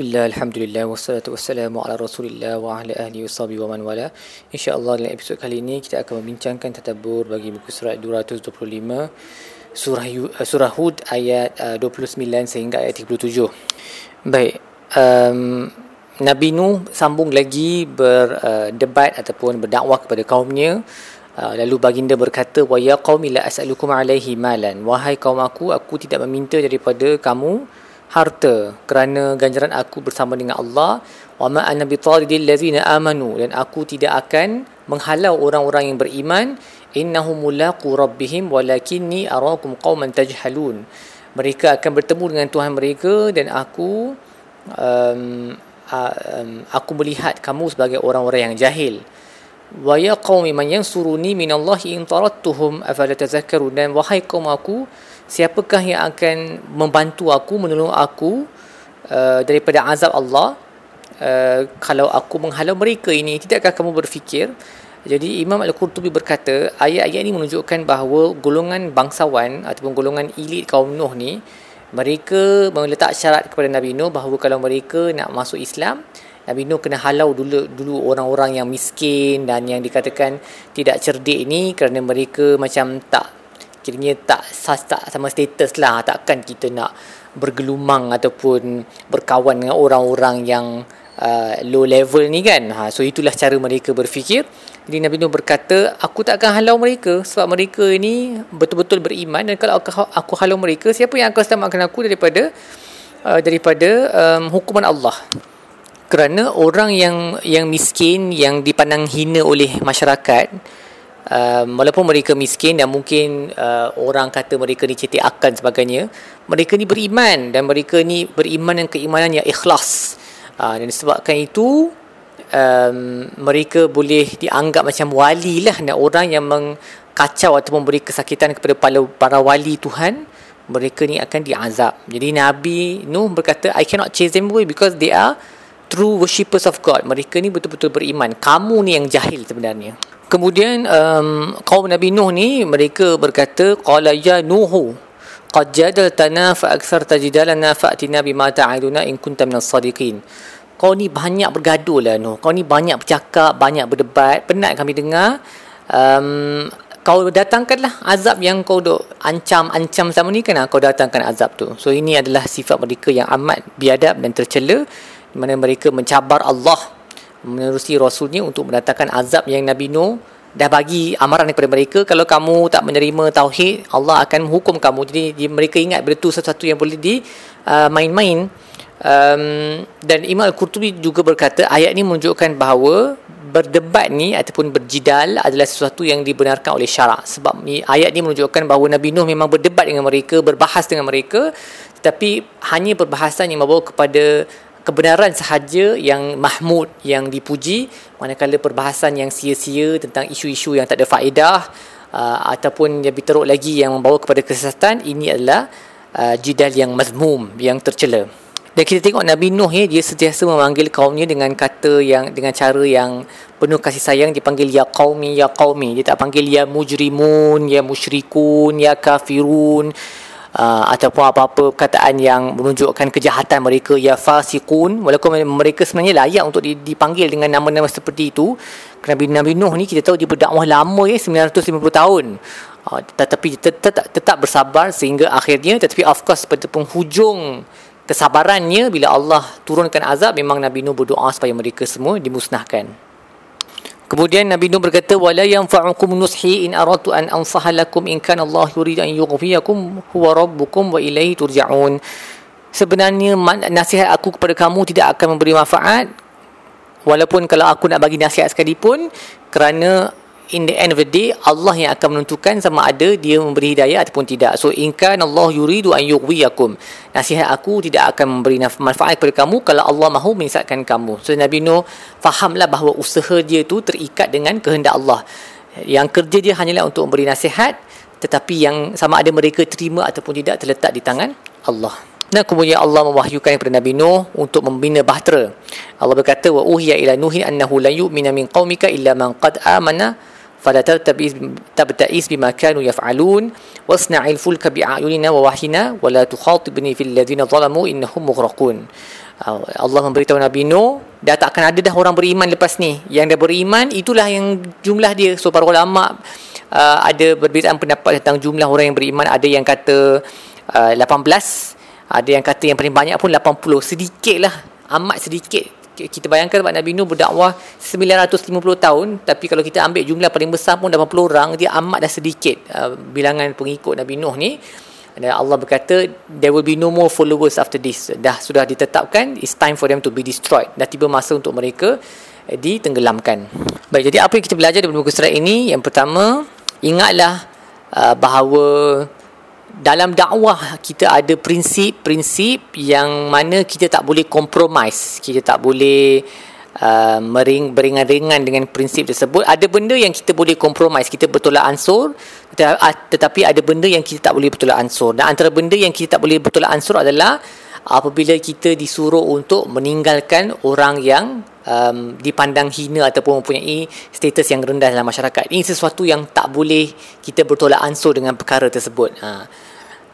Bismillah, Alhamdulillah, wassalatu wassalamu ala rasulillah wa ala ahli wassabi wa man wala. InsyaAllah dalam episod kali ini kita akan membincangkan tadabur bagi buku surat 225 Surah, uh, surah Hud ayat uh, 29 sehingga ayat 37 Baik, um, Nabi Nuh sambung lagi berdebat uh, ataupun berdakwah kepada kaumnya. Lalu baginda berkata Wa ya qawmi la as'alukum alaihi malan. Wahai kaum aku, aku tidak meminta daripada kamu harta kerana ganjaran aku bersama dengan Allah. Wa ma ana bitaridil ladzina amanu. Dan aku tidak akan menghalau orang-orang yang beriman. Innahum mulaqu rabbihim walakinni arakum qauman tajhalun. Mereka akan bertemu dengan Tuhan mereka dan aku um, um, aku melihat kamu sebagai orang-orang yang jahil wa ya qaumi man yansuruni minallahi in tarattuhum afala tazakkarun. Dan wahai kaum aku siapakah yang akan membantu aku menolong aku uh, daripada azab Allah? Uh, kalau aku menghalau mereka ini tidakkah kamu berfikir? Jadi Imam Al-Qurtubi berkata ayat-ayat ini menunjukkan bahawa golongan bangsawan ataupun golongan elit kaum Nuh ni mereka meletak syarat kepada Nabi Nuh bahawa kalau mereka nak masuk Islam Nabi Nuh kena halau dulu dulu orang-orang yang miskin dan yang dikatakan tidak cerdik ini kerana mereka macam tak kiranya tak tak sama status lah. Takkan kita nak bergelumang ataupun berkawan dengan orang-orang yang uh, low level ni kan? Ha, so itulah cara mereka berfikir. Jadi Nabi Nuh berkata aku tak akan halau mereka sebab mereka ni betul-betul beriman dan kalau aku, aku halau mereka siapa yang akan selamatkan aku daripada uh, daripada um, hukuman Allah kerana orang yang yang miskin yang dipandang hina oleh masyarakat uh, walaupun mereka miskin dan mungkin uh, orang kata mereka ni cetek akan sebagainya mereka ni beriman dan mereka ni beriman dengan keimanan yang ikhlas. Uh, dan disebabkan itu um, mereka boleh dianggap macam wali lah dan orang yang mengkacau atau memberi kesakitan kepada para wali Tuhan mereka ni akan diazab. Jadi Nabi Nuh berkata I cannot chase them away because they are true worshippers of God mereka ni betul-betul beriman kamu ni yang jahil sebenarnya Kemudian um, kaum Nabi Nuh ni mereka berkata qala ya nuhu qad jadaltana fa aktsarta jidalana fa'tina bima ta'iduna in kunta minas sadiqin. Kau ni banyak bergaduh lah Nuh. Kau ni banyak bercakap, banyak berdebat. Penat kami dengar. Um, kau datangkanlah azab yang kau duk ancam-ancam sama ni kan kau datangkan azab tu. So ini adalah sifat mereka yang amat biadab dan tercela mana mereka mencabar Allah menerusi rasulnya untuk mendatangkan azab yang Nabi Nuh dah bagi amaran kepada mereka. Kalau kamu tak menerima tauhid Allah akan menghukum kamu. Jadi mereka ingat benda tu sesuatu yang boleh di uh, main-main. Um, dan Imam Al-Qurtubi juga berkata ayat ini menunjukkan bahawa berdebat ni ataupun berjidal adalah sesuatu yang dibenarkan oleh syarak. Sebab ni, ayat ini menunjukkan bahawa Nabi Nuh memang berdebat dengan mereka berbahas dengan mereka tetapi hanya perbahasan yang membawa kepada kebenaran sahaja yang mahmud yang dipuji manakala perbahasan yang sia-sia tentang isu-isu yang tak ada faedah uh, ataupun lebih teruk lagi yang membawa kepada kesesatan ini adalah uh, jidal yang mazmum yang tercela. Dan kita tengok Nabi Nuh ya, dia sentiasa memanggil kaumnya dengan kata yang dengan cara yang penuh kasih sayang. Dipanggil ya qaumi ya qaumi. Dia tak panggil ya mujrimun ya musyrikun ya kafirun uh, ataupun apa-apa perkataan yang menunjukkan kejahatan mereka ya fasiqun. Walaupun mereka sebenarnya layak untuk dipanggil dengan nama-nama seperti itu. Nabi Nabi Nuh ni kita tahu dia berdakwah lama ya 950 tahun. Uh, tetapi tetap, tetap bersabar sehingga akhirnya tetapi of course pada penghujung kesabarannya bila Allah turunkan azab memang Nabi Nuh berdoa supaya mereka semua dimusnahkan Kemudian Nabi Nuh berkata wala yanfa'ukum nushi in aratu an ansaha lakum in kana Allah yurid an yughfiyakum huwa rabbukum wa ilayhi turja'un. Sebenarnya nasihat aku kepada kamu tidak akan memberi manfaat walaupun kalau aku nak bagi nasihat sekalipun kerana in the end of the day Allah yang akan menentukan sama ada dia memberi hidayah ataupun tidak. So in kan Allah yuridu an yughwiyakum. Nasihat aku tidak akan memberi manfaat kepada kamu kalau Allah mahu menyesatkan kamu. So Nabi Nuh fahamlah bahawa usaha dia tu terikat dengan kehendak Allah. Yang kerja dia hanyalah untuk memberi nasihat tetapi yang sama ada mereka terima ataupun tidak terletak di tangan Allah. Dan kemudian Allah mewahyukan kepada Nabi Nuh untuk membina bahtera. Allah berkata wa uhiya ila nuhin annahu la yu'mina min qaumika illa man qad amana Fala فلا تبتئس بما كانوا يفعلون واصنع wa بأعيننا wa ولا tukhatibni في الذين ظلموا إنهم مغرقون. Allah memberitahu Nabi Nuh Dah tak akan ada dah orang beriman lepas ni. Yang dah beriman itulah yang jumlah dia. So para ulama uh, ada perbezaan pendapat tentang jumlah orang yang beriman. Ada yang kata uh, 18 Ada yang kata yang paling banyak pun 80 Sedikit lah. Amat sedikit kita bayangkan sebab Nabi Nuh berdakwah 950 tahun tapi kalau kita ambil jumlah paling besar pun 80 orang dia amat dah sedikit uh, bilangan pengikut Nabi Nuh ni. Dan Allah berkata there will be no more followers after this. Dah sudah ditetapkan it's time for them to be destroyed. Dah tiba masa untuk mereka eh, ditenggelamkan. Baik jadi apa yang kita belajar dari buku surat ini? Yang pertama ingatlah uh, bahawa dalam dakwah kita ada prinsip-prinsip yang mana kita tak boleh compromise. Kita tak boleh uh, mering beringan-ringan dengan prinsip tersebut. Ada benda yang kita boleh compromise kita bertolak ansur tetapi ada benda yang kita tak boleh bertolak ansur. Dan antara benda yang kita tak boleh bertolak ansur adalah apabila kita disuruh untuk meninggalkan orang yang um, dipandang hina ataupun mempunyai status yang rendah dalam masyarakat. Ini sesuatu yang tak boleh kita bertolak ansur dengan perkara tersebut. Ha.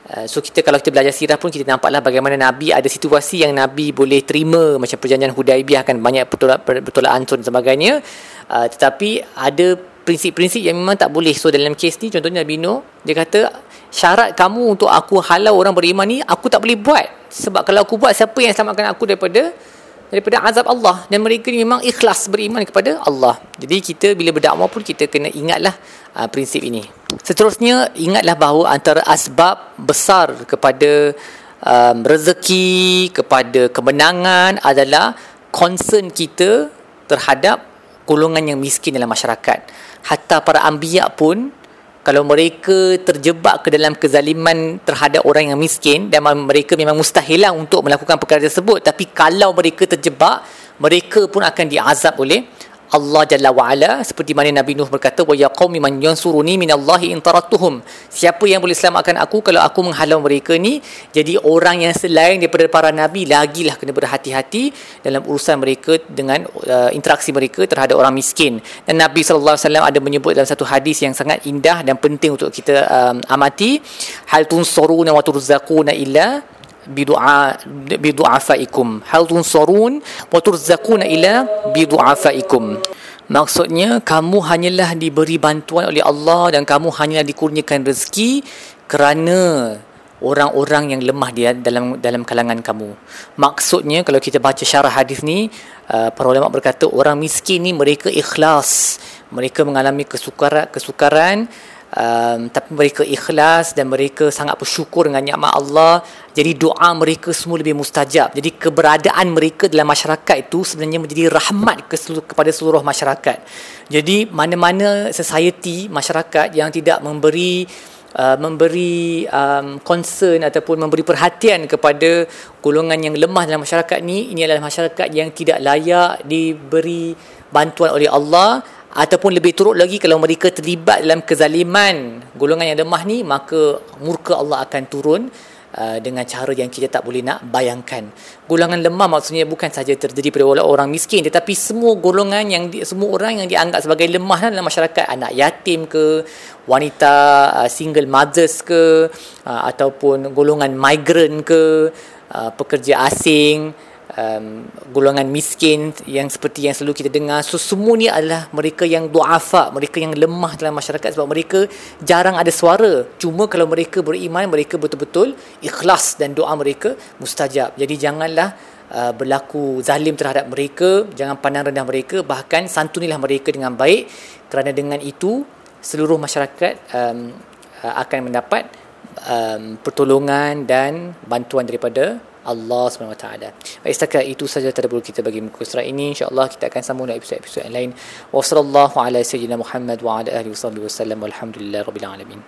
Uh, so kita kalau kita belajar sirah pun kita nampaklah bagaimana Nabi ada situasi yang Nabi boleh terima macam perjanjian Hudaibiyah kan banyak bertolak, bertolak ansur dan sebagainya. Uh, tetapi ada prinsip-prinsip yang memang tak boleh. So dalam kes ni contohnya Nabi Nuh dia kata syarat kamu untuk aku halau orang beriman ni aku tak boleh buat. Sebab kalau aku buat siapa yang selamatkan aku daripada daripada azab Allah dan mereka ni memang ikhlas beriman kepada Allah. Jadi kita bila berdakwah pun kita kena ingatlah uh, prinsip ini. Seterusnya ingatlah bahawa antara asbab besar kepada um, rezeki, kepada kemenangan adalah concern kita terhadap golongan yang miskin dalam masyarakat. Hatta para anbiya pun kalau mereka terjebak ke dalam kezaliman terhadap orang yang miskin dan mereka memang mustahilah untuk melakukan perkara tersebut. Tapi kalau mereka terjebak mereka pun akan diazab oleh Allah Jalla wa'ala seperti mana Nabi Nuh berkata wa ya qaumi man yansuruni minallahi in tarattuhum siapa yang boleh selamatkan aku kalau aku menghalau mereka ni? Jadi orang yang selain daripada para nabi lagilah kena berhati-hati dalam urusan mereka dengan uh, interaksi mereka terhadap orang miskin. Dan Nabi sallallahu alaihi wasallam ada menyebut dalam satu hadis yang sangat indah dan penting untuk kita um, amati. Hal tunsuruna wa turzaquna illa bidu'a bidu'afaikum. Hal tunsarun wa turzaquna ila bidu'afaikum. Maksudnya kamu hanyalah diberi bantuan oleh Allah dan kamu hanyalah dikurniakan rezeki kerana orang-orang yang lemah dia dalam dalam kalangan kamu. Maksudnya kalau kita baca syarah hadis ni uh, para ulama berkata orang miskin ni mereka ikhlas. Mereka mengalami kesukaran kesukaran um, tapi mereka ikhlas dan mereka sangat bersyukur dengan nikmat Allah. Jadi doa mereka semua lebih mustajab. Jadi keberadaan mereka dalam masyarakat itu sebenarnya menjadi rahmat ke seluruh, kepada seluruh masyarakat. Jadi mana-mana society masyarakat yang tidak memberi Uh, memberi um, concern ataupun memberi perhatian kepada golongan yang lemah dalam masyarakat ni ini adalah masyarakat yang tidak layak diberi bantuan oleh Allah ataupun lebih teruk lagi kalau mereka terlibat dalam kezaliman golongan yang lemah ni maka murka Allah akan turun uh, dengan cara yang kita tak boleh nak bayangkan. Golongan lemah maksudnya bukan saja terjadi pada orang miskin tetapi semua golongan yang di, semua orang yang dianggap sebagai lemah dalam masyarakat anak yatim ke wanita uh, single mothers ke uh, ataupun golongan migrant ke uh, pekerja asing um, golongan miskin yang seperti yang selalu kita dengar. So semua ni adalah mereka yang duafa mereka yang lemah dalam masyarakat sebab mereka jarang ada suara. Cuma kalau mereka beriman mereka betul-betul ikhlas dan doa mereka mustajab. Jadi janganlah uh, berlaku zalim terhadap mereka jangan pandang rendah mereka bahkan santunilah mereka dengan baik. Kerana dengan itu seluruh masyarakat um, uh, akan mendapat um, pertolongan dan bantuan daripada Allah SWT. Baik, setakat itu saja tadabbur kita bagi muka surat ini. InsyaAllah kita akan sambung dengan episod-episod yang lain. Wa sallallahu ala sayyidina Muhammad wa ala alihi wa sallam. Walhamdulillah rabbil alamin.